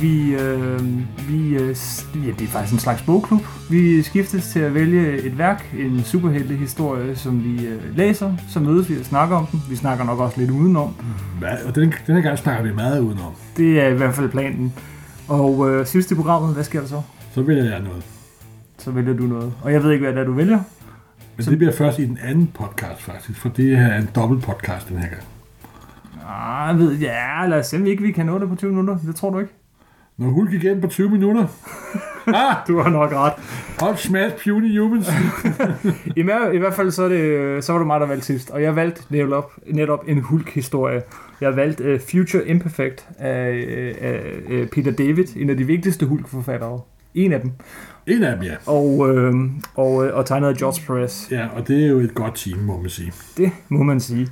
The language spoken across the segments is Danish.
vi, øh, vi øh, ja, det er faktisk en slags bogklub. Vi skiftes til at vælge et værk, en superheltehistorie, som vi øh, læser. Så mødes vi og snakker om den. Vi snakker nok også lidt udenom. Og den, denne gang snakker vi meget udenom. Det er i hvert fald planen. Og øh, sidst i programmet, hvad sker der så? Så vælger jeg noget. Så vælger du noget. Og jeg ved ikke, hvad det er, du vælger. Men Så- det bliver først i den anden podcast faktisk, for det her er en dobbelt podcast den her gang. Ah, jeg ved, ja, lad os se, om vi ikke vi kan nå det på 20 minutter. Det tror du ikke? Når Hulk igen på 20 minutter. ah, Du har nok ret. Hulk smash puny humans. I, mer- I hvert fald så, er det, så var det mig, der valgte sidst. Og jeg valgte netop, netop en Hulk-historie. Jeg valgte uh, Future Imperfect af, øh, af uh, Peter David, en af de vigtigste Hulk-forfattere. En af dem. en af dem, ja. Og, øh, og, øh, og tegnet af George Perez. Ja, og det er jo et godt team, må man sige. Det må man sige.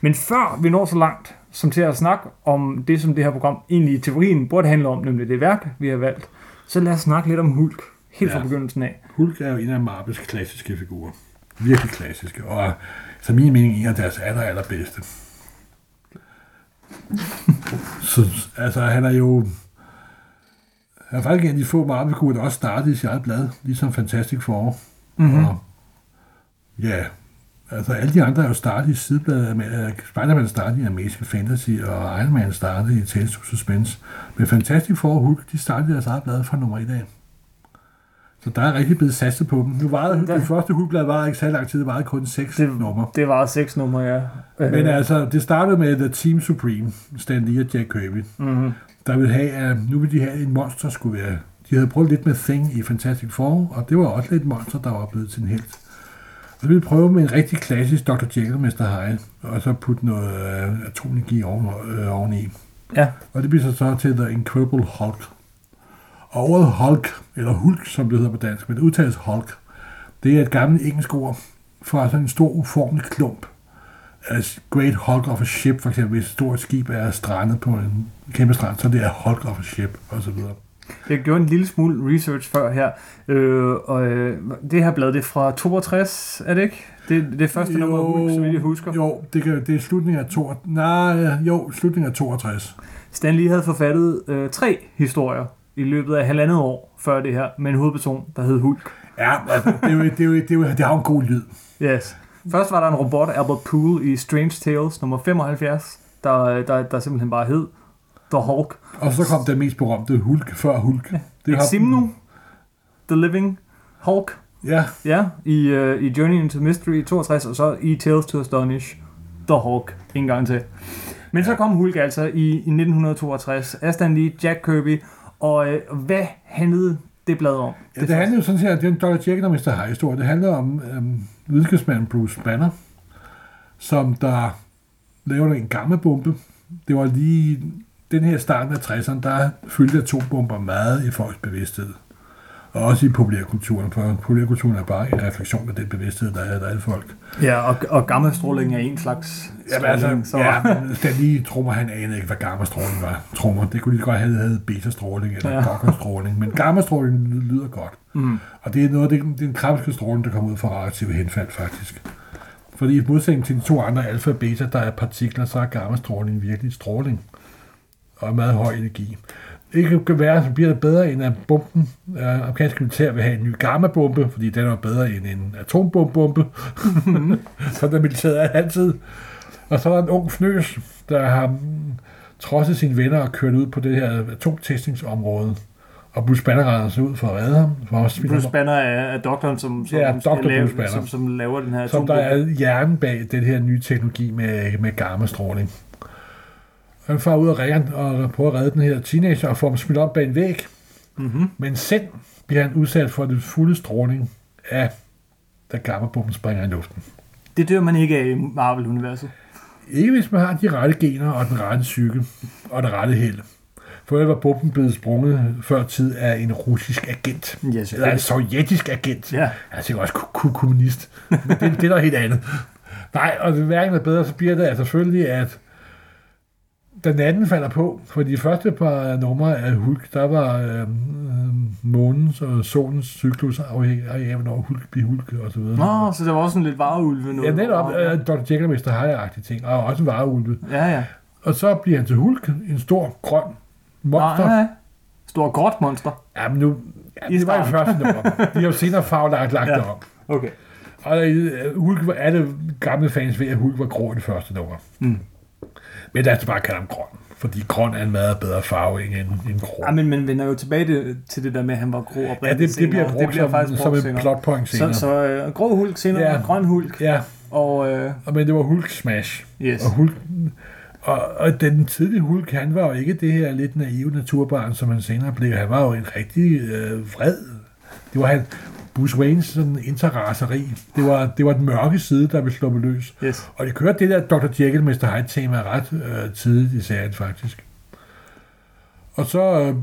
Men før vi når så langt, som til at snakke om det, som det her program egentlig i teorien burde handle om, nemlig det værk, vi har valgt, så lad os snakke lidt om Hulk. Helt fra Ja. begyndelsen af. Hulk er jo en af Marvels klassiske figurer. Virkelig klassiske, og som min mening en af deres aller, allerbedste. Så altså, han er jo... Han er faktisk en af de få Marvel-figurer, der også startede i sit eget blad, ligesom Fantastic Four. Mm-hmm. Og, ja, altså alle de andre er jo startet i sidebladet. Spider-Man startede i Amazing Fantasy, og Iron Man startede i Tales of Suspense. Men Fantastic Four og Hulk, de startede deres eget blad fra nummer 1 af. Så der er rigtig blevet satset på dem. Nu varede, Der- det første Hulkblad var ikke så lang tid, det varede kun 6 Det- numre. Det var seks numre, ja. Men altså, det startede med The Team Supreme, Stan Lee og Jack Kirby, mm-hmm. der ville have, at nu ville de have en monster, skulle være. De havde prøvet lidt med Thing i Fantastic Four, og det var også lidt monster, der var blevet til en helt. Så de prøve med en rigtig klassisk Dr. Jekyll og Mr. Hyde, og så putte noget øh, atomenergi oven, øh, oveni. Ja. Og det bliver så, så til The Incredible Hulk. Og ordet Hulk, eller Hulk, som det hedder på dansk, men det udtales Hulk, det er et gammelt engelsk ord for sådan en stor uformelig klump. Altså Great Hulk of a Ship, for eksempel, hvis et stort skib er strandet på en kæmpe strand, så det er Hulk of a Ship, og så videre. Jeg gjorde en lille smule research før her, øh, og øh, det her blad, det er fra 62, er det ikke? Det, det er første nummer Hulk, så vidt jeg husker. Jo, det, kan, det er slutningen af to, nej, jo, slutningen af 62. Stan Lee havde forfattet øh, tre historier i løbet af halvandet år før det her, med en hovedperson, der hed Hulk. Ja, det, er jo, det, er jo, det, er jo, det har jo en god lyd. Yes. Først var der en robot, Albert Poole, i Strange Tales nummer 75, der, der, der simpelthen bare hed The Hulk. Og så kom den mest berømte Hulk før Hulk. Det har- Eximnu, The Living Hulk, Ja, Ja, i, uh, i Journey into Mystery 62, og så i Tales to Astonish, The Hulk, en gang til. Men så kom Hulk altså i, i 1962, af Stan Lee, Jack Kirby, og uh, hvad handlede det blad om? Ja, det handler jo sådan her, det er en Dr. Jekyll og Mr. Hyde historie. Det handler om øhm, videnskabsmanden Bruce Banner, som der laver en gammabombe. Det var lige den her starten af 60'erne, der fyldte atombomber meget i folks bevidsthed. Og også i populærkulturen, for populærkulturen er bare en refleksion af den bevidsthed, der er der er i folk. Ja, og, og gammastråling er en slags Jamen stråling, altså, ja, Stan lige trummer, han anede ikke, hvad gammastråling var. Trummer, det kunne lige så godt have heddet beta-stråling eller Ja. ja. stråling men gammastråling lyder godt. Mm. Og det er noget, det, det er en kraftig stråling, der kommer ud fra radioaktive henfald, faktisk. Fordi i modsætning til de to andre alfa og beta, der er partikler, så er gammastråling virkelig stråling. Og meget høj energi. Det kan være, så bliver det bedre end at bomben, øh, amerikanske militær vil have en ny gammabombe, fordi den er bedre end en atombombombe. Sådan er militæret er altid. Og så er der en ung fnøs, der har mm, trodset sine venner og kørt ud på det her atomtestingsområde. Og Bruce Banner render sig ud for at redde ham. For Bruce Banner er, er doktoren, som, som, Ja, Dr. lave, Bruce Banner. som, som laver den her som der atombombe. er hjernen bag den her nye teknologi med, med gammastråling. Han får ud og redde, og prøver at redde den her teenager og får ham smidt op bag en væg. Mm-hmm. Men selv bliver han udsat for den fulde stråling af, da gammabomben springer i luften. Det dør man ikke af i Marvel-universet. Ikke hvis man har de rette gener og den rette psyke og det rette held. For ellers var bomben blevet sprunget før tid af en russisk agent. Ja, Eller en sovjetisk agent. Ja. Jeg er sikkert også kommunist. Men det, det er noget helt andet. Nej, og det hverken er bedre, så bliver det altså selvfølgelig, at da natten falder på, for de første par numre af Hulk, der var øh, månens og solens cyklus afhængig af, hvornår Hulk bliver Hulk og så videre. Nå, så der var også sådan lidt vareulve noget. Ja, netop Ja. øh, Dr. Jekyll og Mr. Hyde-agtige ting, og også vareulve. Ja, ja. Og så bliver han til Hulk, en stor grøn monster. Nej, nej. Stor gråt monster. Jamen nu, ja, det var i første nummer. De har jo senere farvelagt lagt Ja. det om. Okay. Og øh, Hulk var alle gamle fans ved, at Hulk var grå i det første nummer. Mm. Men os bare kalde ham grøn. Fordi grøn er en meget bedre farve end, end grå. Ja, men man vender jo tilbage det, til det der med, at han var grå og Ja, det, det bliver brugt som, som en plot point Så, senere. så øh, grå hulk senere, Ja. grøn hulk, Ja, og øh, men det var Hulk Smash. yes. Og, Hulk, og, og den tidlige Hulk, han var jo ikke det her lidt naive naturbarn, som han senere blev. Han var jo en rigtig øh, vred. Det var han, Bruce Waynes sådan interraseri. Det var, det var den mørke side, der blev sluppet løs. yes. Og det kørte det der Dr. Jekyll Mr. Hyde tema ret øh, tidligt i serien faktisk. Og så øh,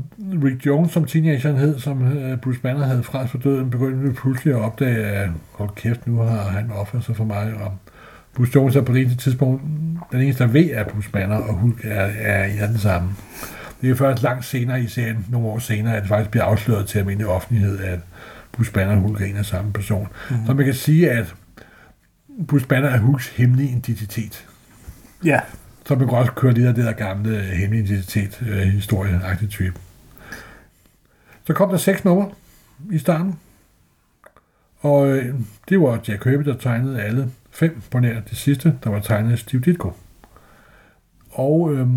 Rick Jones, som teenageren hed, som øh, Bruce Banner havde fra for døden, begyndte pludselig at opdage, at hold kæft, nu har han offret sig for mig. Og Bruce Jones er på det eneste tidspunkt den eneste, der ved, at Bruce Banner og Hulk er, er, er den samme. Det er først langt senere i serien, nogle år senere, at det faktisk bliver afsløret til almindelig offentlighed, at Bruce Banner og Hulk er en af samme person. Mm-hmm. Så man kan sige, at Bruce Banner er Hulks hemmelige identitet. Ja, Så man kan også køre lidt af det der gamle øh, hemmelige identitet øh, historieagtige type. Så kom der seks numre i starten. Og øh, det var Jack Kirby, der tegnede alle fem på nær det sidste, der var tegnet af Steve Ditko. Og øh,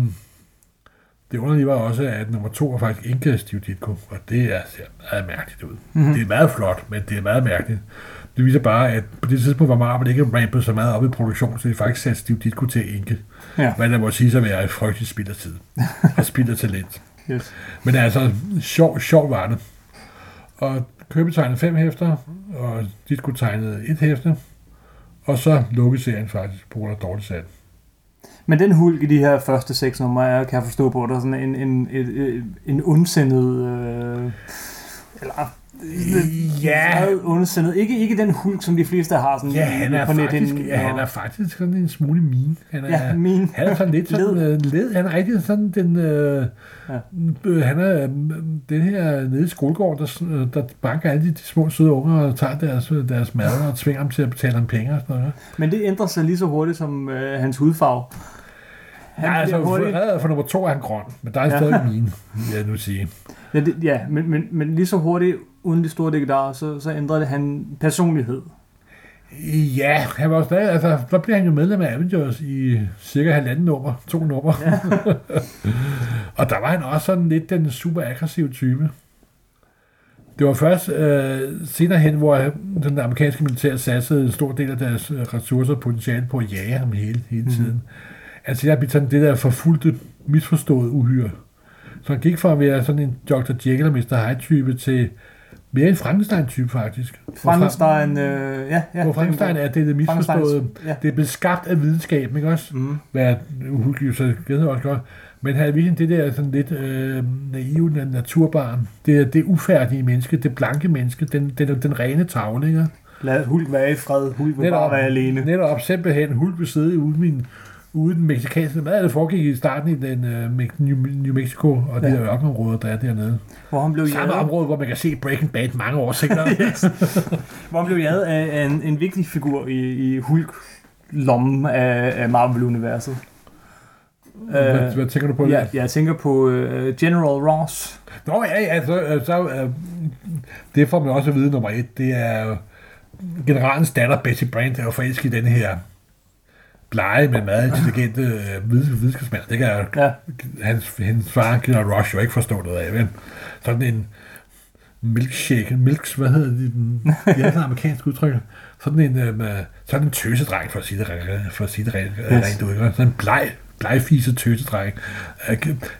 det underlige var også, at nummer to var faktisk ikke af Steve Ditko, og det er, ser meget mærkeligt ud. Mm-hmm. Det er meget flot, men det er meget mærkeligt. Det viser bare, at på det tidspunkt var Marvel ikke rampet så meget op i produktion, så de faktisk satte Steve Ditko til at inke. Ja. Hvad der må sige sig være et frygteligt spild af tid. og spild af talent. yes. Men altså, sjov, sjov var det. Og Kirby tegnede fem hæfter, og Ditko tegnede et hæfte, og så lukkede serien faktisk på grund af dårligt salg. Men den hulk i de her første seks numre, er, kan jeg forstå på, der er sådan en, en, en, en, en ondsindet... Øh, eller... Ja. Ondsindet. Ikke, ikke den hulk, som de fleste har sådan Ja, han er, på faktisk, nethinden, ja, han er faktisk sådan en smule min. Han er, Ja, min. Han er sådan lidt sådan Led. led. led. Han er rigtig sådan den... Øh, Ja. øh, han er øh, den her nede i skolegården, der, øh, der banker alle de, de små søde unger og tager deres, deres mad og tvinger dem til at betale dem penge og sådan noget. Men det ændrer sig lige så hurtigt som øh, hans hudfarve. Han ja, altså, hurtigt- for, for nummer to er han grøn, men der er Ja. stadig min, vil jeg nu sige. Ja, det, ja men, men, men lige så hurtigt, uden de store dækkedarer, så, så ændrer det han personlighed. Ja, han var stadig, altså, der bliver han jo medlem af Avengers i cirka halvanden nummer, to nummer. Ja. og der var han også sådan lidt den super aggressive type. Det var først øh, senere hen, hvor den amerikanske militær satsede en stor del af deres ressourcer og potentiale på at jage ham hele, hele tiden. Altså, jeg blev sådan det der forfulgte, misforstået uhyre. Så han gik fra at være sådan en Dr. Jekyll og Mr. Hyde-type til mere en Frankenstein-type, faktisk. Frankenstein, øh, ja, ja. Hvor Frankenstein er det, det misforståede. Ja. Det er blevet skabt af videnskaben, ikke også? Mm. Hvad uhyggeligt, så det også godt. Men han er virkelig det der sådan lidt øh, naive na- naturbarn. Det er det ufærdige menneske, det blanke menneske, den, den, den rene tavle, ikke? Lad Hulk være i fred. Hulk vil bare være alene. Netop simpelthen, Hulk vil sidde ude, min, ude i den mexikanske, hvad er det foregik i starten i den, uh, New, New Mexico og de Ja. der ørkenområder, der er dernede. Hvor han blev Samme jaget, område, hvor man kan se Breaking Bad mange år senere. hvor han blev jaget af, af en, en vigtig figur i, i Hulk-lommen af, af Marvel-universet. hvad, hvad tænker du på ja, jeg tænker på øh, General Ross. Nå ja, ja, så, øh, så øh, det får man også at vide nummer et, det er øh, generalens datter Betty Brant er jo forelsket i den her blege, men meget intelligente øh, vid- videnskabsmand. Det kan jeg, Ja. hans, hendes far, General Rush, jo ikke forstå noget af. Men sådan en milkshake, milks, hvad hedder det, den, de er sådan amerikansk udtryk. Sådan en, øh, sådan en tøsedreng, for at sige det, for at sige det rent, Yes. rent ud. Sådan en bleg, blegfiset tøsedreng. Øh,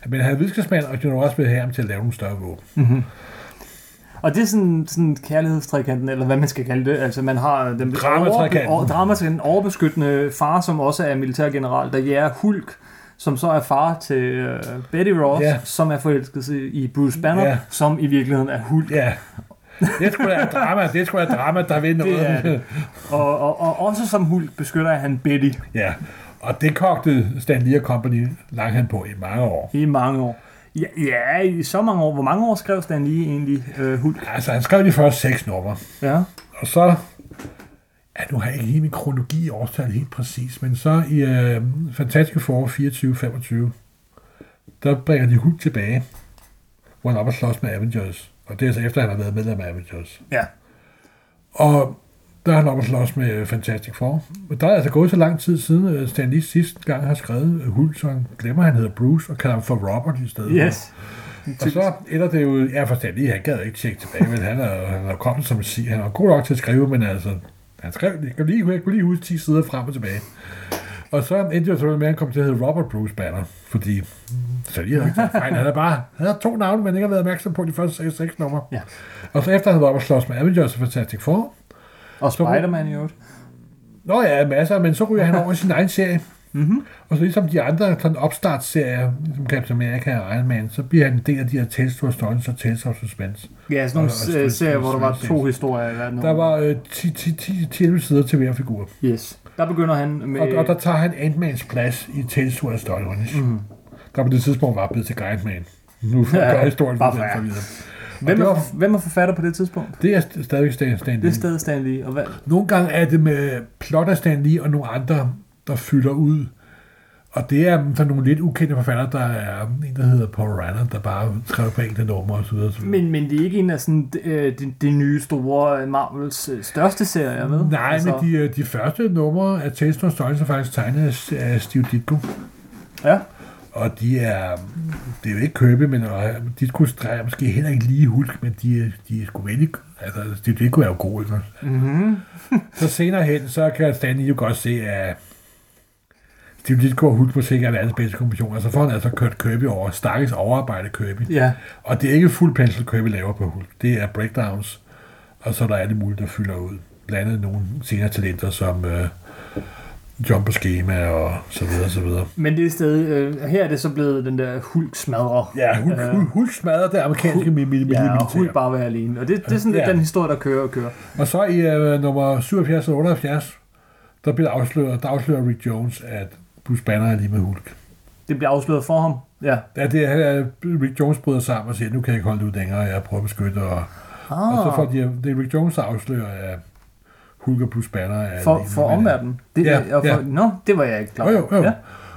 Men han er videnskabsmand, og General Rush vil have ham til at lave nogle større våben. Mm-hmm. Og det er sådan, sådan kærlighedstrikanten, eller hvad man skal kalde det. Altså man har den Dramatrikanten. over, dramatrikanten, overbeskyttende far, som også er militærgeneral, der jager Hulk, som så er far til uh, Betty Ross, Ja. som er forelsket i Bruce Banner, Ja. som i virkeligheden er Hulk. Ja. Det skulle være drama, det skulle være drama, der vil noget. Det er det. Og, og, og også som Hulk beskytter han Betty Ja, og det kogte Stan Lee Company langt han på i mange år. i mange år. Ja, ja, i så mange år. Hvor mange år skrev Stan Lee egentlig uh, Hulk? Altså, han skrev de første seks numre, Ja. og så Ja, nu har jeg ikke lige min kronologi i årstallet helt præcis, men så i øh, Fantastiske Four 24-25, der bringer de Hulk tilbage, hvor han op og slås med Avengers. Og det er altså efter, at han har været medlem af Avengers. Ja. Og der er han op og slås med Fantastic Four. Men der er altså gået så lang tid siden, øh, Stan Lee sidste gang har skrevet øh, Hulk, så han glemmer, at han hedder Bruce, og kalder ham for Robert i stedet. Yes. Og så ender det jo, ja for Stan Lee, han gad ikke tjekke tilbage, men han er, han er kommet som at sige, han er god nok til at skrive, men altså, han skrev, jeg kan lige, jeg kunne lige huske 10 sider frem og tilbage. Og så endte jo selvfølgelig med, at han kom til at hedde Robert Bruce Banner, fordi så lige havde ikke fejl. Han havde bare han havde to navne, men ikke har været opmærksom på de første seks, seks numre. Ja. Og så efter han var oppe og slås med Avengers og Fantastic Four, Og Spider-Man i øvrigt. Nå ja, masser, men så ryger han over i sin egen serie. Mhm. Og så ligesom de andre sådan opstartsserier, som Captain America og Iron Man, så bliver han en del af de her Tales to Stories og Tales of Suspense. Ja, sådan nogle øh, serier, hvor der var to historier i hver Der var øh, 10, 10, 10, 10 sider til hver figur. Yes. Der begynder han med... Og, og der tager han Ant-Mans plads i Tales to Stories. Mhm. Der på det tidspunkt var blevet til Giant Man. Nu Ja, gør historien bare for videre. Hvem, det er, var- hvem er forfatter på det tidspunkt? Det er st- stadigvæk Stan, Stan Det Lee. er stadig Stan Lee. Og hvad? Nogle gange er det med plot af Stan Lee og nogle andre, der fylder ud. Og det er så nogle lidt ukendte forfattere, der er en, der hedder Paul Ranner, der bare skriver på enkelte numre videre. Men, men det er ikke en af sådan, øh, de, de nye store øh, Marvels øh, største serier, vel? Nej, altså... men de, de første numre af Tales of Stories er faktisk tegnet af- af Steve Ditko. Ja. Og de er, det er jo ikke købe, men og Ditko streger måske heller ikke lige hulk, men de, er- de er sgu vældig, altså Steve Ditko er jo god, ikke? Mm-hmm. Så senere hen, så kan Stanley jo godt se, at Steve Ditko og Hulk måske ikke er verdens bedste kombination. Altså får han altså kørt Kirby over, stakkels overarbejdet Kirby. Ja. Og det er ikke fuld pensel Kirby laver på Hulk. Det er breakdowns, og så er der alle mulige, der fylder ud. Blandt andet nogle senere talenter, som øh, jumper schema og så videre, så videre. Men det er stadig, øh, her er det så blevet den der Hulk smadrer. Ja, Hulk, Øh, Hulk, Hulk smadrer det amerikanske Hulk- mil- mil- Ja, og. Hulk bare være alene. Og det, det er sådan lidt Ja. den historie, der kører og kører. Og så i øh, nummer 77 og 78, der bliver afsløret, der afslører Rick Jones, at Bruce Banner er lige med Hulk. Det bliver afsløret for ham. Ja. Ja, det er, Rick Jones bryder sammen og siger, nu kan jeg ikke holde det ud længere, jeg prøver at beskytte. Og, ah. og så får de, det er Rick Jones, der afslører, at Hulk og Bruce Banner er for, lige for omverdenen. Det, Ja, og for, ja. Nå, det var jeg ikke klar Jo, jo, jo. Ja.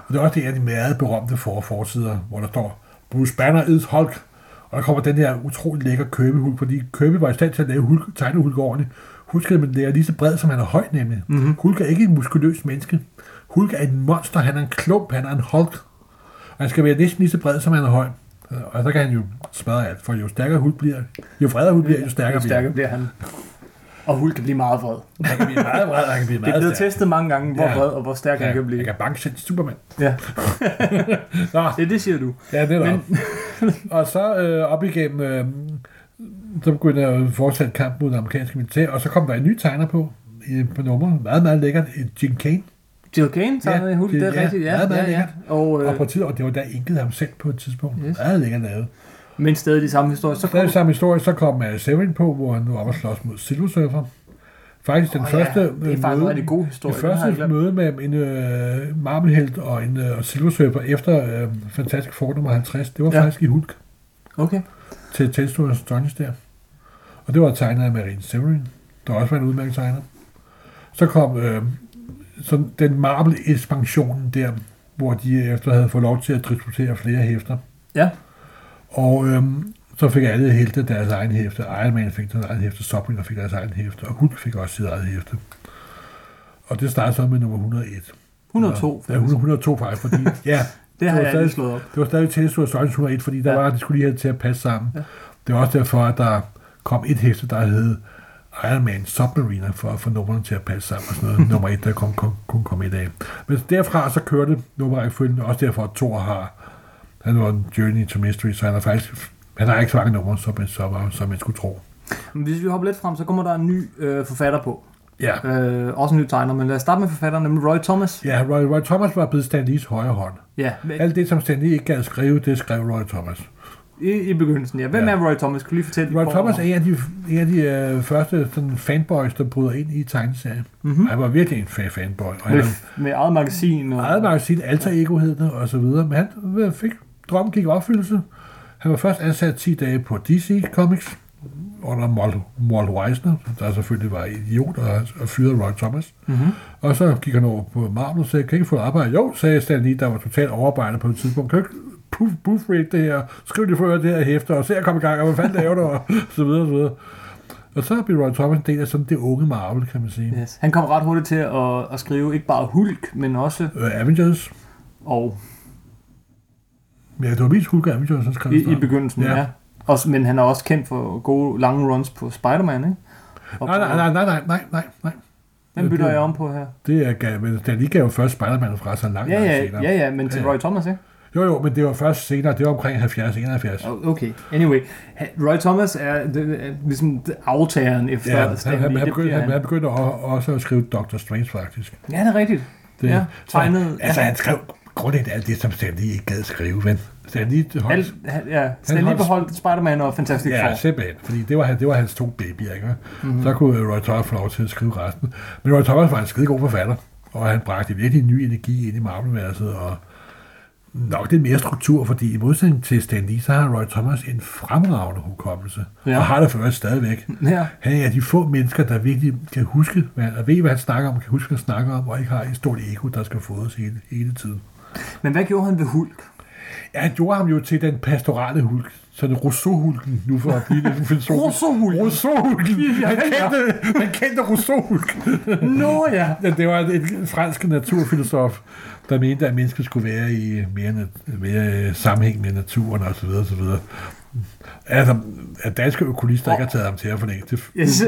Og det er også det af de meget berømte for forsider, hvor der står, Bruce Banner is Hulk. Og der kommer den her utrolig lækker Kirby-hulk, fordi Kirby var i stand til at lave hulk, tegne Hulk ordentligt. Husk, at den er lige så bred, som han er høj nemlig. Mhm. Hulk er ikke en muskuløs menneske. Hulk er en monster, han er en klump, han er en Hulk. Og han skal være næsten lige så bred, som han er høj. Og så kan han jo smadre alt, for jo stærkere Hulk bliver, jo vredere Hulk bliver, jo stærkere Jo bliver stærkere bliver han. Og Hulk kan blive meget vred. han. Kan blive meget vred, og han kan blive Det er meget blevet stærk. testet mange gange, hvor Ja. vred og hvor stærk han kan Ja, blive. han kan banke selv Superman. Ja, Nå, det, det siger du. Ja, det er. Men- og så øh, op igennem, øh, så begyndte jeg at fortsætte kamp mod det amerikanske militær, og så kom der en ny tegner på, i, på nummer. Meget, meget lækkert. Jim Kane. Jill Kane tager Ja, ja, Hulk, det er ja, rigtigt. Ja, meget, meget ja, ja. Og, Og øh, på tid, og det var der inkede ham selv på et tidspunkt. Yes. Meget lækkert lavet. Men stadig de samme historier. Så kom, samme historie, så kom uh, Severin på, hvor han nu op og slås mod Silver Surfer. Faktisk den første ja, det er øh, faktisk en møde, rigtig god det historie. jeg første møde med en øh, Marvelhelt og en øh, Silver Surfer efter øh, Fantastic Four nummer 50, det var Ja. faktisk i Hulk. Okay. til Telstor og Stones der. Og det var tegnet af Marine Severin, der også var en udmærket tegner. Så kom øh, så den Marvel-ekspansionen der, hvor de efter havde fået lov til at distribuere flere hæfter. Ja. Og øh, så fik alle helte deres egen hæfte. Iron Man fik deres egen hæfte, Submariner fik deres egen hæfte, og Hulk fik også sit eget hæfte. Og det startede så med nummer 101. 102. Ja, 100 102 faktisk, fordi ja, Det har var jeg stadig- slået op. det var stadig Telstor og Stones 101, fordi der Ja. var, de skulle lige have det til at passe sammen. Ja. Det var også derfor, at der kom et hæfte, der hed Iron Man Submariner, for at få numrene til at passe sammen og sådan noget. Nummer et, der kun, kun, kun kom i dag. Men derfra så kørte nummerrækkefølgen, også derfor, at Thor har, han var en Journey to Mystery, så han har faktisk, han har ikke så mange numre, som, man- som, som man skulle tro. Men hvis vi hopper lidt frem, så kommer der en ny øh, forfatter på. Ja, Øh, også en ny tegner, men lad os starte med forfatteren, nemlig Roy Thomas. ja Roy, Roy Thomas var blevet Stan Lees højre hånd. Ja, men- Alt det, som Stan Lee ikke gad skrive, det skrev Roy Thomas. i, i begyndelsen, ja. Hvem Ja. er Roy Thomas? Kan du lige fortælle Roy Thomas om er en af de, en af de øh, første sådan, fanboys, der bryder ind i tegneserien. Mhm. Mm-hmm. Han var virkelig en fa- fanboy. Og han med, med eget magasin. Og, havde magasin, alter ego hed det, og så videre. Men han øh, fik, drømmen gik i opfyldelse. Han var først ansat 10 dage på DC Comics, under Walt, Walt Weisner, der selvfølgelig var idiot og, og fyrede Roy Thomas. Mm-hmm. Og så gik han over på Marvel og sagde, kan I ikke få arbejde? Jo, sagde Stan Lee, der var totalt overarbejdet på et tidspunkt. Kan puff, rate det her? Skriv det for det her hæfter, og se at komme i gang, og hvad fanden laver du? Og så videre, og så videre. Og så blev Roy Thomas en del af sådan det unge Marvel, kan man sige. Yes. Han kom ret hurtigt til at, at skrive ikke bare Hulk, men også Øh, Avengers. og Ja, det var mest Hulk han skrev i, i begyndelsen, ja. Ja. Også, men han er også kendt for gode lange runs på Spider-Man, ikke? Og Nej, nej, nej, nej, nej, nej, nej, nej. Den bytter det- jeg om på her. Det er, gav- men Stan Lee gav jo først Spider-Man fra sig langt Ja, ja, senere. ja, ja, men til Ja. Roy Thomas, ikke? Jo, jo, men det var først senere, det var omkring 70-71. Oh, Okay, anyway. Roy Thomas er, det, ligesom aftageren efter Ja, han, Stan han, Lee. han, Det begyndte, han, han begyndte også, at skrive Doctor Strange, faktisk. Ja, det er rigtigt. Det, Ja, tegnet- Så, altså, han skrev grundlæggende alt det, som Stan Lee ikke gad skrive, men Stan Lee holdt... Alt, ja, Stan Lee holdt- beholdt Spider-Man og Fantastic Ja, Four. simpelthen, fordi det var, det var hans to babyer, ikke? Mhm. Mm-hmm. Så kunne Roy Thomas få lov til at skrive resten. Men Roy Thomas var en skide god forfatter, og han bragte virkelig ny energi ind i Marvel-værelset, og nok lidt mere struktur, fordi i modsætning til Stan Lee, så har Roy Thomas en fremragende hukommelse, Ja. ja. og har det øvrigt stadigvæk. Ja, Han er de få mennesker, der virkelig kan huske, hvad, og ved, hvad han snakker om, kan huske, hvad han snakker om, og ikke har et stort ego, der skal fodres hele, hele tiden. Men hvad gjorde han ved Hulk? Ja, han gjorde ham jo til den pastorale hulk, sådan Rousseau-hulken, nu for at blive lidt en filosof. Rousseau-hulken? Rousseau-hulken. Han kendte, han kendte Rousseau-hulk. Nå ja. Ja, det var en fransk naturfilosof, der mente, at mennesket skulle være i mere, mere øh, sammenhæng med naturen og så videre, så videre. Altså, at danske økolister ikke har taget ham til at forlænge det. Yes.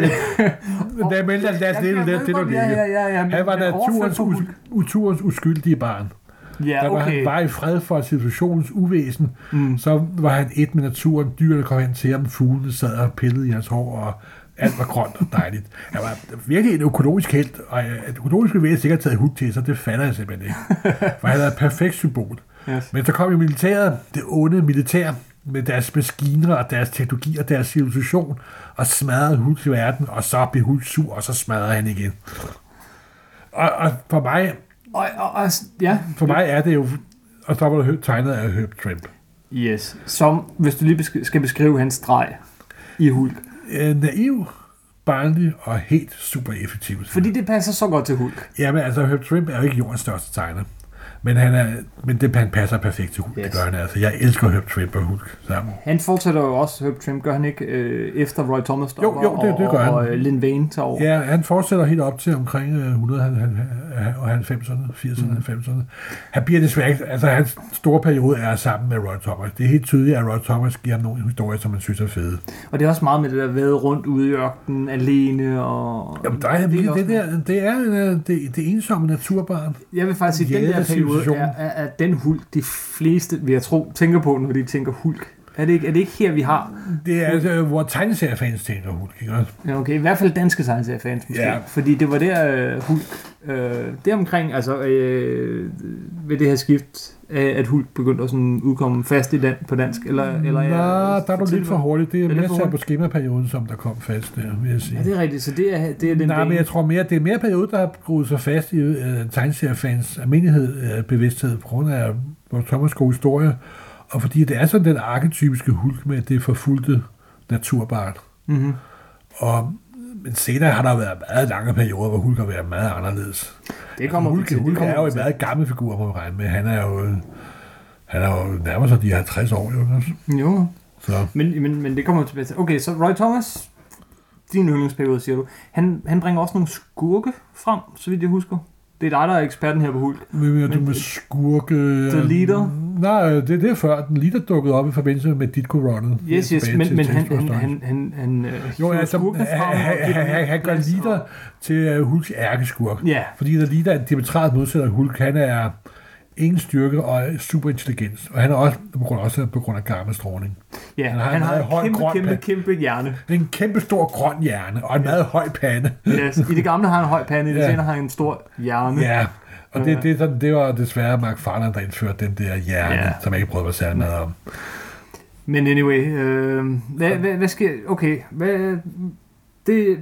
Men der meldte han, lad det, det, det, det, det, Ja, ja, ja, ja. men- Han var men overført naturens, på Hulk. us, naturens uskyldige barn. Ja, Der var okay. var i fred for civilisationens uvæsen, mm. så var han et med naturen. Dyrene kom hen til ham, fuglene sad og pillede i hans hår, og alt var grønt og dejligt. Han var virkelig en økologisk held, og øh, at økologisk bevægelse ikke har taget hud til sig, det fatter jeg simpelthen ikke. For han er et perfekt symbol. Yes. Men så kom jo militæret, det onde militær, med deres maskiner og deres teknologi og deres civilisation, og smadrede Hud til verden, og så blev Hud sur, og så smadrede han igen. Og, og for mig, Og, og, og, ja. for mig er det jo, og så var det tegnet af Herb Trimp. Yes. Som, hvis du lige skal beskrive hans streg i Hulk. Øh, naiv, barnlig og helt super effektiv. Fordi det passer så godt til Hulk. Jamen altså, Herb Trimp er jo ikke jordens største tegner. Men, han, er, men det, han passer perfekt til Hulk, yes. Det gør han altså. Jeg elsker Herb Trimp og Hulk sammen. Han fortsætter jo også, Herb Trimp, gør han ikke, øh, efter Roy Thomas stopper, Jo, jo, det- det og, gør han. og, og Lin Vane tager over. Ja, han fortsætter helt op til omkring øh, 190'erne, 80'erne, 90'erne. Han bliver desværre ikke, altså hans store periode er sammen med Roy Thomas. Det er helt tydeligt, at Roy Thomas giver ham nogle historier, som man synes er fede. Og det er også meget med det der væde rundt ude i ørkenen, alene og... Jamen, der er Det også det der, det er øh, det, det ensomme naturbarn. Jeg vil faktisk sige, den der periode civilisation. er, er, er den Hulk, de fleste, vil jeg tro, tænker på, når de tænker Hulk. Er det ikke, er det ikke her, vi har? Det er altså, hvor tegneseriefans tænker Hulk, ikke også? Ja, okay, i hvert fald danske science-fans måske. Ja. Fordi det var der uh, Hulk, uh, det omkring, altså uh, ved det her skift, af, at Hulk begyndte at sådan udkomme fast i den, på dansk, eller, eller Nå, der er du lidt for hurtigt. Det er lidt mere sat på skemaperioden, som der kom fast der, vil jeg sige. Ja, det er rigtigt, så det er, det er den Nej, men jeg tror mere, det er mere periode, der har gruet sig fast i uh, tegneseriefans almindelighed, uh, bevidsthed, på grund af hvor Thomas gode historie, og fordi det er sådan den arketypiske hulk med det forfulgte naturbarn. Mm-hmm. Og, men senere har der været meget lange perioder, hvor Hulk har været meget anderledes. Det kommer vi Hulk, til. det Hulk kommer er jo en meget gammel figur, må man regne med. Han er jo, han er jo nærmer sig de 50 år, jo. Jo, Så. men, men, men det kommer tilbage til. Okay, så Roy Thomas, din yndlingsperiode, siger du. Han, han bringer også nogle skurke frem, så vidt jeg husker. Det er dig, der er eksperten her på Hulk. Men, men, du med skurke... The Leader? Nej, det er det er før. Den Leader dukkede op i forbindelse med Ditko Runnet. Yes, yes, men, men han, Tales han, for han, han, han øh, Jo, altså, han, han, han, han, han gør og- til uh, Hulks ærkeskurk. Ja, Fordi der Leader er en diametralt modsætter Hulk. Han er ingen styrke og er super intelligens. Og han er også på grund, også på grund af gammastråling. ja. Han Han har har, en han har høj en kæmpe, grøn kæmpe, pande. kæmpe hjerne. En kæmpe stor grøn hjerne og en meget høj pande. Yes. I det gamle har han en høj pande, i det Ja. senere har han en stor hjerne. Ja, og det, det, det, det var desværre Mark Farland, der indførte den der hjerne, Ja. som jeg ikke prøvede at særlig meget om. Men anyway, øh, hvad, hvad, hvad sker... Okay, hvad... Det,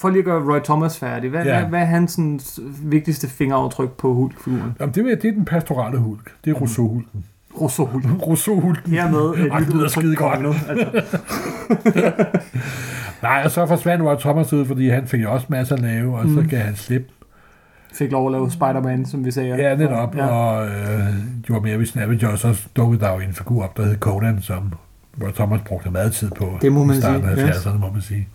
for lige at gøre Roy Thomas færdig, hvad, Ja. hvad, hvad er hans sådan, vigtigste fingeraftryk på Hulk-figuren? Jamen, det, er- det er den pastorale hulk. Det er Rousseau-hulken. Rousseau Hulk. Rousseau-hulken. Hermed et Ej, det lyder skide godt. kommet, Altså, Nej, og så forsvandt Roy Thomas ud, fordi han fik jo også masser at lave, og mm. så gav han slip. Fik lov at lave Spider-Man, som vi sagde. Ja, netop, Ja. ja. og øh, gjorde mere ved Snapper, og så dukkede der jo en figur op, der hed Conan, som Roy Thomas brugte meget tid på. Det må man i starten sige, af yes. 70'erne, må man sige.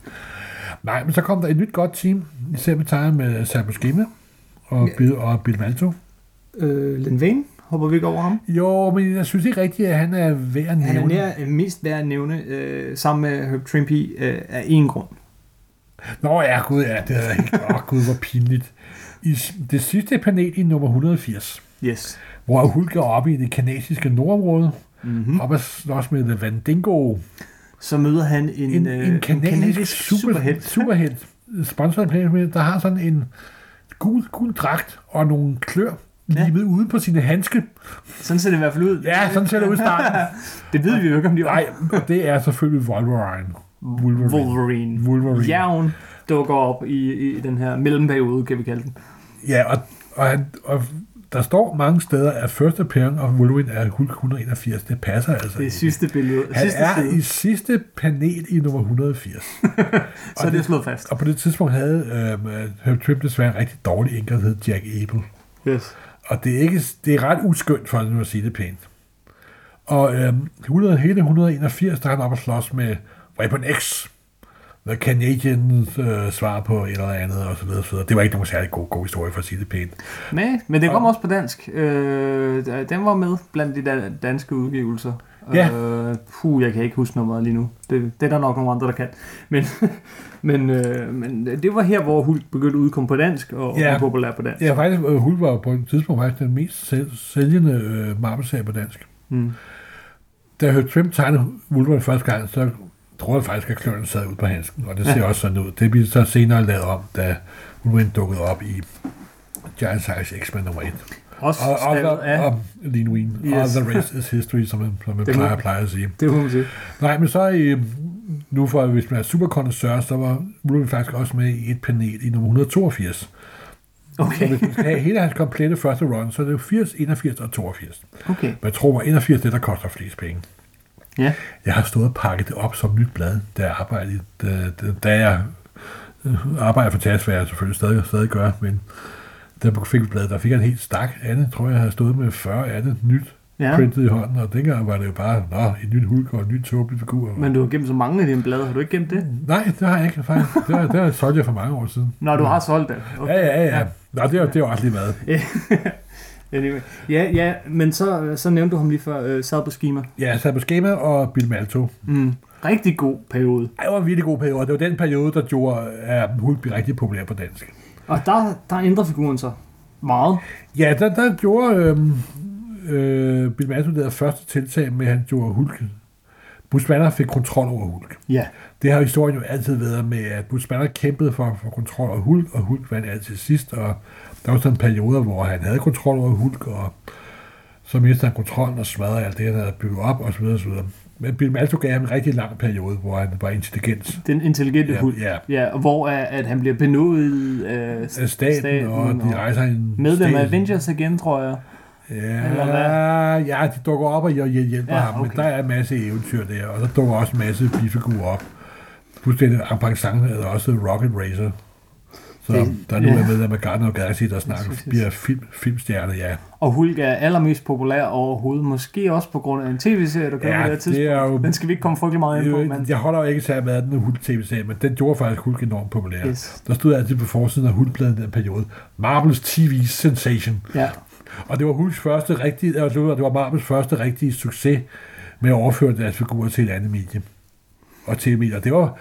Nej, men så kom der et nyt godt team, især med tegn med Sam Buscema og, Bill, og Bill Malto. Øh, Len Vane, hopper vi ikke over ham? Jo, men jeg synes ikke rigtigt, at han er værd at Han er nævne. nær, mest værd at nævne, øh, sammen med Herb Trimpe, øh, af en grund. Nå ja, gud ja, det er ikke. Åh, gud, hvor pinligt. I det sidste panel i nummer 180, Yes. hvor Hulk er oppe i det kanadiske nordområde, Mm-hmm. mm. op at slås med The Vandingo, Så møder han en, en, øh, en kanadisk super, superhelt. superhelt, sponsoret der har sådan en gul, gul dragt og nogle klør Ja. limet ude på sine handske. Sådan ser det i hvert fald ud. Ja, sådan ser det ud i starten. det ved vi jo ikke, om de var. Nej, og det er selvfølgelig Wolverine. Wolverine. Wolverine. Wolverine. Jævn dukker op i, i den her mellemperiode, kan vi kalde den. Ja, og, og, han, og der står mange steder, at første appearance af Wolverine er Hulk 181. Det passer altså Det er sidste billede. Han sidste er side. i sidste panel i nummer 180. Så er det slået fast. Og på det tidspunkt havde øh, Herb Trim desværre en rigtig dårlig enkel, der hed Jack Abel. Yes. Og det er, ikke, det er ret uskyndt, for nu at sige det pænt. Og øh, 100, hele 181, der er han op og slås med Weapon X. The Canadians øh, svar på et eller andet, og så videre, så videre. Det var ikke nogen særlig god, god historie, for at sige det pænt. Nej, men det kom Og- også på dansk. Øh, den var med blandt de da- danske udgivelser. Ja. Øh, puh, jeg kan ikke huske nummeret lige nu. Det, det er der nok nogle andre, der kan. Men, men, øh, men det var her, hvor Hulk begyndte at udkomme på dansk og Ja. ja. populær på dansk. Ja, faktisk, øh, Hulk var på et tidspunkt faktisk den mest sæl- sælgende øh, Marvel-serie på dansk. Mm. Da jeg hørte Trim tegne Wolverine første gang, så troede jeg faktisk, at kløerne sad ud på handsken, og det ser Ja. også sådan ud. Det blev så senere lavet om, da Wolverine dukkede op i Giant Size X-Men nummer 1. Også Og, og, og, af, og Lean Ween. Yes. Og the rest is history, som man, som man Det plejer, plejer at sige. det må man sige. Nej, men så i, nu for, hvis man er superkondensør, så var Wolverine faktisk også med i et panel i nummer 182. Så Okay, hvis man skal have hele hans komplette første run, så er det jo 80, 81 og 82. okay. Men tror mig, 81 det, der koster flest penge. Ja. Jeg har stået og pakket det op som nyt blad, da jeg arbejdede, da, da, da jeg øh, arbejder for TAS, hvad jeg selvfølgelig stadig, stadig gør, men jeg fik bladet, der fik jeg en helt stak af det. Jeg tror, jeg havde stået med 40 af det nyt Ja. printet i hånden, og dengang var det jo bare, nå, et nyt hulk og en ny tåbelig figur. Men du har gemt så mange af dine blade. Har du ikke gemt det? Nej, det har jeg ikke, faktisk. Det har, det har jeg solgt jeg for mange år siden. Nå, du har solgt det. Ja, ja, ja. ja. Nå, det er, det er jo også lige Anyway. Ja, ja, men så, så nævnte du ham lige før, øh, sad på schema. Ja, sad på schema og Bill Malto. Mm. Rigtig god periode. Ej, det var en virkelig god periode. Det var den periode, der gjorde, at Hulk blev rigtig populær på dansk. Og der, der ændrer figuren sig meget. Ja, der, der gjorde øhm, øh, Bill Malto det første tiltag med, at han gjorde Hulk. Bruce Banner fik kontrol over Hulk. Ja. Det har historien jo altid været med, at Bruce Banner kæmpede for få kontrol over Hulk, og Hulk vandt altid sidst, og der var sådan perioder, hvor han havde kontrol over Hulk, og så mistede han kontrollen og smadrede alt det, han havde bygget op, og så videre, og så videre. Men Bill Malto gav ham en rigtig lang periode, hvor han var intelligent. Den intelligente Ja, hund. ja. Ja, og hvor at, at han bliver benådet af Af staten, staten og de rejser en Medlem af Avengers igen, tror jeg. Eller Ja, ja, de dukker op og hjæl- hjæl- hjælper Ja, ja, ham, men okay. der er en masse eventyr der, og så dukker også en masse bifigurer op. Fuldstændig Ampang er også Rocket Racer, så Det- der nu ja. er med med Gardner og Galaxy, der yes. bliver film, filmstjerne, ja. Og Hulk er allermest populær overhovedet. Måske også på grund af en tv-serie, der kommer Ja, på det her tidspunkt. det er jo- Den skal vi ikke komme frygtelig meget ind på, men... Jeg holder jo ikke særlig med af den Hulk tv-serie, men den gjorde faktisk Hulk enormt populær. Yes. Der stod altid på forsiden af Hulk-bladet i den periode. Marvels TV Sensation. Ja. Og det var Hulks første rigtige, var- det var Marvels første rigtige succes med at overføre deres figurer til et andet medie. Og til medier. Det var,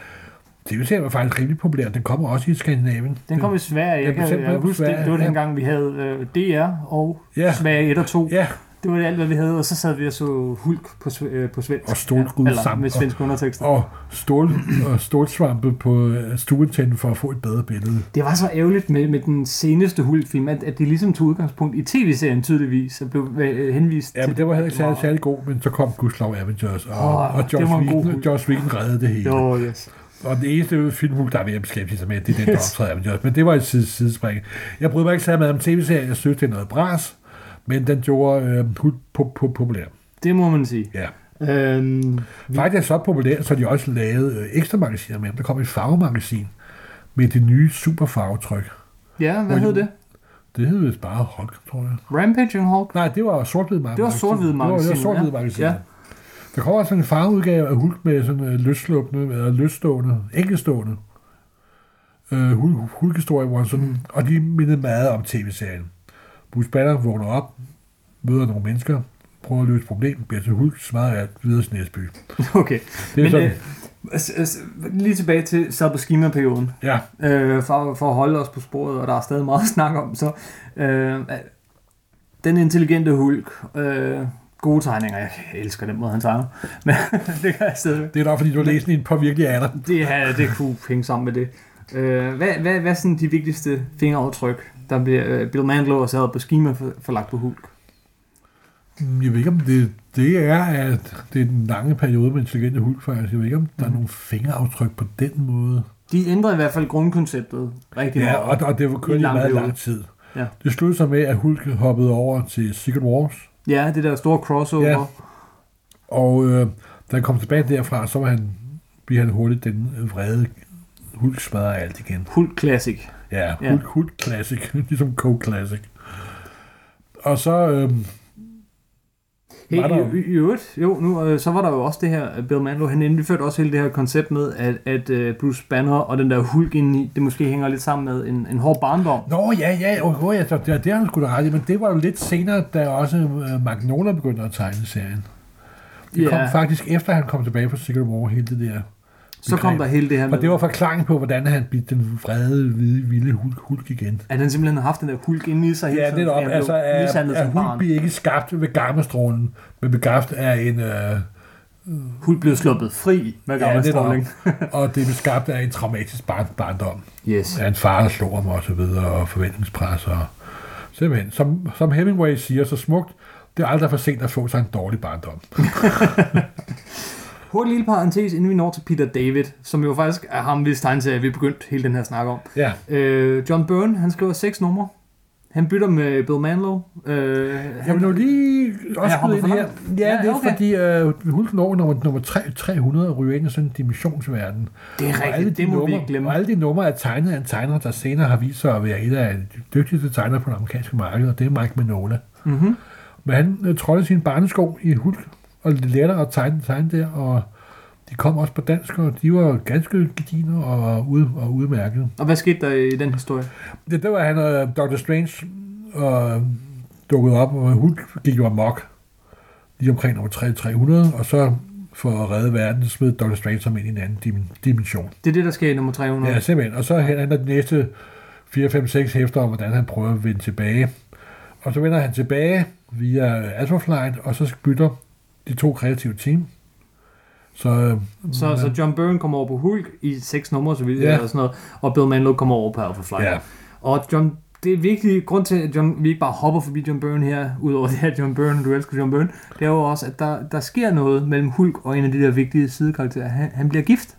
tv-serien var faktisk rimelig populær. Den kommer også i Skandinavien. Den kom i Sverige. Jeg kan, jeg sendt på huske, det, det var ja. dengang, vi havde øh, DR og Ja. Sverige 1 og 2. Ja, Det var det alt, hvad vi havde, og så sad vi og så Hulk på, øh, på svensk. Og stålskud Eller sammen. med svenske undertekster. og, stål, og stålsvampe på øh, stuetænden for at få et bedre billede. Det var så ærgerligt med, med den seneste Hulk-film, at, at det ligesom tog udgangspunkt i tv-serien tydeligvis, og blev øh, henvist Ja, til men det var heller ikke særlig, særlig god, men så kom Gustav Avengers, og, Åh, og Whedon. Josh Whedon reddede det hele. Jo, yes. Og det eneste filmhul, der er ved at beskæftige sig med, det er den, der optræder Avengers. Men det var et side, sidespring. Jeg bryder mig ikke særlig meget om tv-serien. Jeg synes, det er noget bras, men den gjorde øh, Hulk po- po- populær. Det må man sige. Ja. Øhm, vi, Faktisk er så populært, så de også lavede øh, ekstra magasiner med dem. Der kom et farvemagasin med det nye superfarvetryk. ja, hvad hed det? Det hed vist bare Hulk, tror jeg. Rampaging Hulk? Nej, det var sort-hvid magasin. Det var sort-hvid Det var, det var magasin, sort-hvid ja. magasin. Ja. Der kommer også en farveudgave af Hulk med sådan øh, løsslåbende, eller løsstående, enkeltstående øh, hul- hulkestorie, hvor han sådan, og de mindede meget om tv-serien. Bruce Banner vågner op, møder nogle mennesker, prøver at løse et problem, bliver til Hulk, smadrer alt videre til Næsby. Okay. Det er Men sådan, øh, lige tilbage til Sabashima-perioden. ja, øh, for, for at holde os på sporet, og der er stadig meget at snakke om, så øh, den intelligente hulk, øh, gode tegninger, jeg elsker den måde, han tegner, men det kan jeg stadig. det er nok, fordi du har læst en påvirkelig af dig. Det, her, det kunne hænge sammen med det. Øh, hvad, hvad, hvad er sådan de vigtigste fingeraftryk, der bliver øh, Bill Mandlow og Sarah Buscema for, for lagt på hulk? Mm, Jeg ved ikke, om det, det er, at det er den lange periode med intelligente Hulk, faktisk. Jeg ved ikke, om der er Mhm. nogle fingeraftryk på den måde. De ændrer i hvert fald grundkonceptet rigtig Ja, meget. og, og det var en i meget lang tid. Ja. Det sluttede sig med, at Hulk hoppede over til Secret Wars, Ja, det der store crossover. Ja. og øh, da han kom tilbage derfra, så var han, blev han hurtigt den vrede Hulk smadrer alt igen. Hulk Classic. Ja, Ja. Hulk, Hulk Classic, ligesom Coke Classic. Og så, øh, Hey, Var der- i, i, øvrigt, jo, nu, øh, så var der jo også det her, Bill Mandlow, han indførte også hele det her koncept med, at, at øh, Bruce Banner og den der hulk indeni, det måske hænger lidt sammen med en, en hård barndom. Nå, ja, ja, oh, ja det, det, det har du sgu da ret i, men det var jo lidt senere, da også øh, Magnola begyndte at tegne serien. Det Ja. kom faktisk efter, han kom tilbage fra Secret War, hele det der. Så kom der hele det her med, Og det var forklaring på, hvordan han blev den vrede, hvide, vilde hulk, hulk igen. at han simpelthen har haft den der hulk inde i sig hele Ja, det er op. Altså, blev er, er hulk bliver ikke skabt ved gammastrålen, men begaft af en... Øh, Hulk blev sluppet fri med ja, gammel det er stråling. op. og det er skabt af en traumatisk barn, barndom. Yes. Af en far, der slår ham og så videre, og forventningspres. Og, simpelthen, som, som Hemingway siger så smukt, det er aldrig for sent at få sig en dårlig barndom. Hurtig lille parentes, inden vi når til Peter David, som jo faktisk er ham, hvis tegneserie, vi begyndt hele den her snak om. Ja, Øh, John Byrne, han skriver seks numre. Han bytter med Bill Mandlow. Øh, jeg han, vil nu lige også Ja, ind her. Ja, Ja, det er okay. fordi øh, Hulk når nummer, nummer 3, 300 og ryger ind i sådan en dimensionsverden. det er Og rigtigt, de det må vi numre, ikke glemme. Og alle de numre er tegnet af en tegner, der senere har vist sig at være et af de dygtigste tegnere på det amerikanske marked, og det er Mike Mignola. Mm-hmm. Men han øh, trådte sin barnesko i Hulk, og det lærte at tegne, tegne der, og de kom også på dansk, og de var ganske gedine og, ud, og udmærket. Og hvad skete der i den historie? Det, der var han og Dr. Strange og dukkede op, og Hulk gik jo amok lige omkring nummer 3 300, og så for at redde verden, smed Dr. Strange ham ind i en anden dim- dimension. Det er det, der sker i nummer 300. Ja, simpelthen. Og så handler de næste 4, 5, 6 hæfter om, hvordan han prøver at vende tilbage. Og så vender han tilbage via Alpha Flight, og så bytter de to kreative team. Så, øh, Så, så John Byrne kommer over på Hulk i seks numre, så vidt Ja. ja. eller sådan noget, og Bill Mandlow kommer over på Alpha Flight. ja, Og John, det er virkelig grund til, at John, vi ikke bare hopper forbi John Byrne her, udover det her John Byrne, du elsker John Byrne, det er jo også, at der, der sker noget mellem Hulk og en af de der vigtige sidekarakterer. Han, han bliver gift.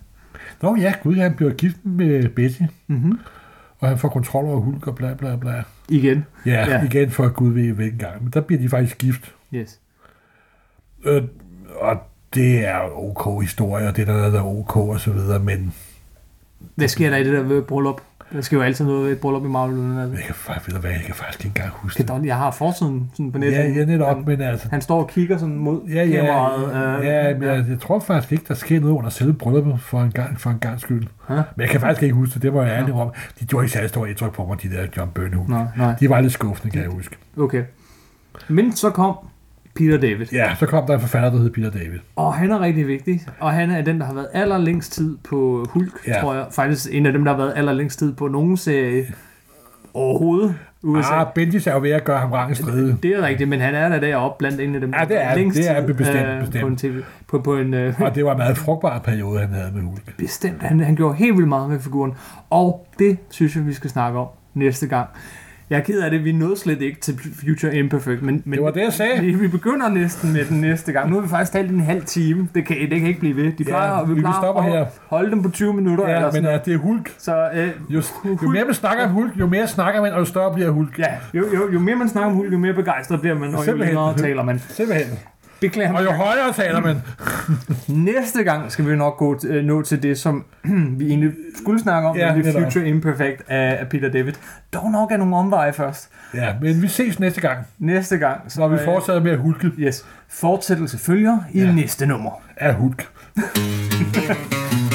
Nå ja, gud, han bliver gift med Betty, Mm-hmm. og han får kontrol over Hulk og bla bla bla. Igen. Ja, Ja. ja. igen for Gud ved hvilken gang. Men der bliver de faktisk gift. Yes. Øh, og det er ok historie, og det er der, der er ok og så videre, men Hvad sker der i det der ved bryllup? Der sker jo altid noget ved et bryllup i Marvel. Altså. jeg kan, faktisk- ved hvad, jeg kan faktisk ikke engang huske det. dog- Jeg har forsiden sådan på nettet. Ja, ja, netop, Han, men altså, han står og kigger sådan mod Ja, ja, kameraet. øh, ja, men jeg, jeg tror faktisk ikke, der sker noget under selve brylluppet for en gang, for en gang skyld. Ja. Men jeg kan faktisk ikke huske det, det var jeg ærlig om. De gjorde ikke særlig stort indtryk på mig, de der John Byrne Nej, nej. De var lidt skuffende, kan jeg huske. Okay. Men så kom Peter David. Ja, så kom der en forfatter, der hed Peter David. Og han er rigtig vigtig. Og han er den, der har været allerlængst tid på Hulk, ja. Tror jeg. Faktisk en af dem, der har været allerlængst tid på nogen serie overhovedet. USA. Ah, Bendis er jo ved at gøre ham rang stride. Det er rigtigt, men han er der deroppe blandt en af dem, Ja, det er- længst det er tid, bestemt, øh, bestemt. På en, TV, på, på en øh, Og det var en meget frugtbar periode, han havde med Hulk. bestemt. Han, han gjorde helt vildt meget med figuren. Og det synes jeg, vi skal snakke om næste gang. Jeg er ked af det, vi nåede slet ikke til Future Imperfect, men, men Det var det, jeg sagde. vi, vi begynder næsten med den næste gang. Nu har vi faktisk talt en halv time. Det kan, det kan ikke blive ved. De plejer, Ja, vi vi stopper her. holde dem på 20 minutter. eller Ja, sådan men uh, det er Hulk. Så øh, Jo, jo mere man snakker om Hulk, jo mere snakker man, og jo større bliver Hulk. ja, jo, jo, jo mere man snakker om Hulk, jo mere begejstret bliver man, og jo længere taler man. Simpelthen. Beklager Og jo højere taler man. Næste gang skal vi nok gå øh, nå til det, som vi egentlig skulle snakke om, Ja, netop. Future Imperfect af, af Peter David. Dog nok af nogle omveje først. Ja, men vi ses næste gang, Næste gang. Så, når vi øh, fortsætter med at hulke Yes. Fortsættelse følger i Ja. næste nummer. af hulk.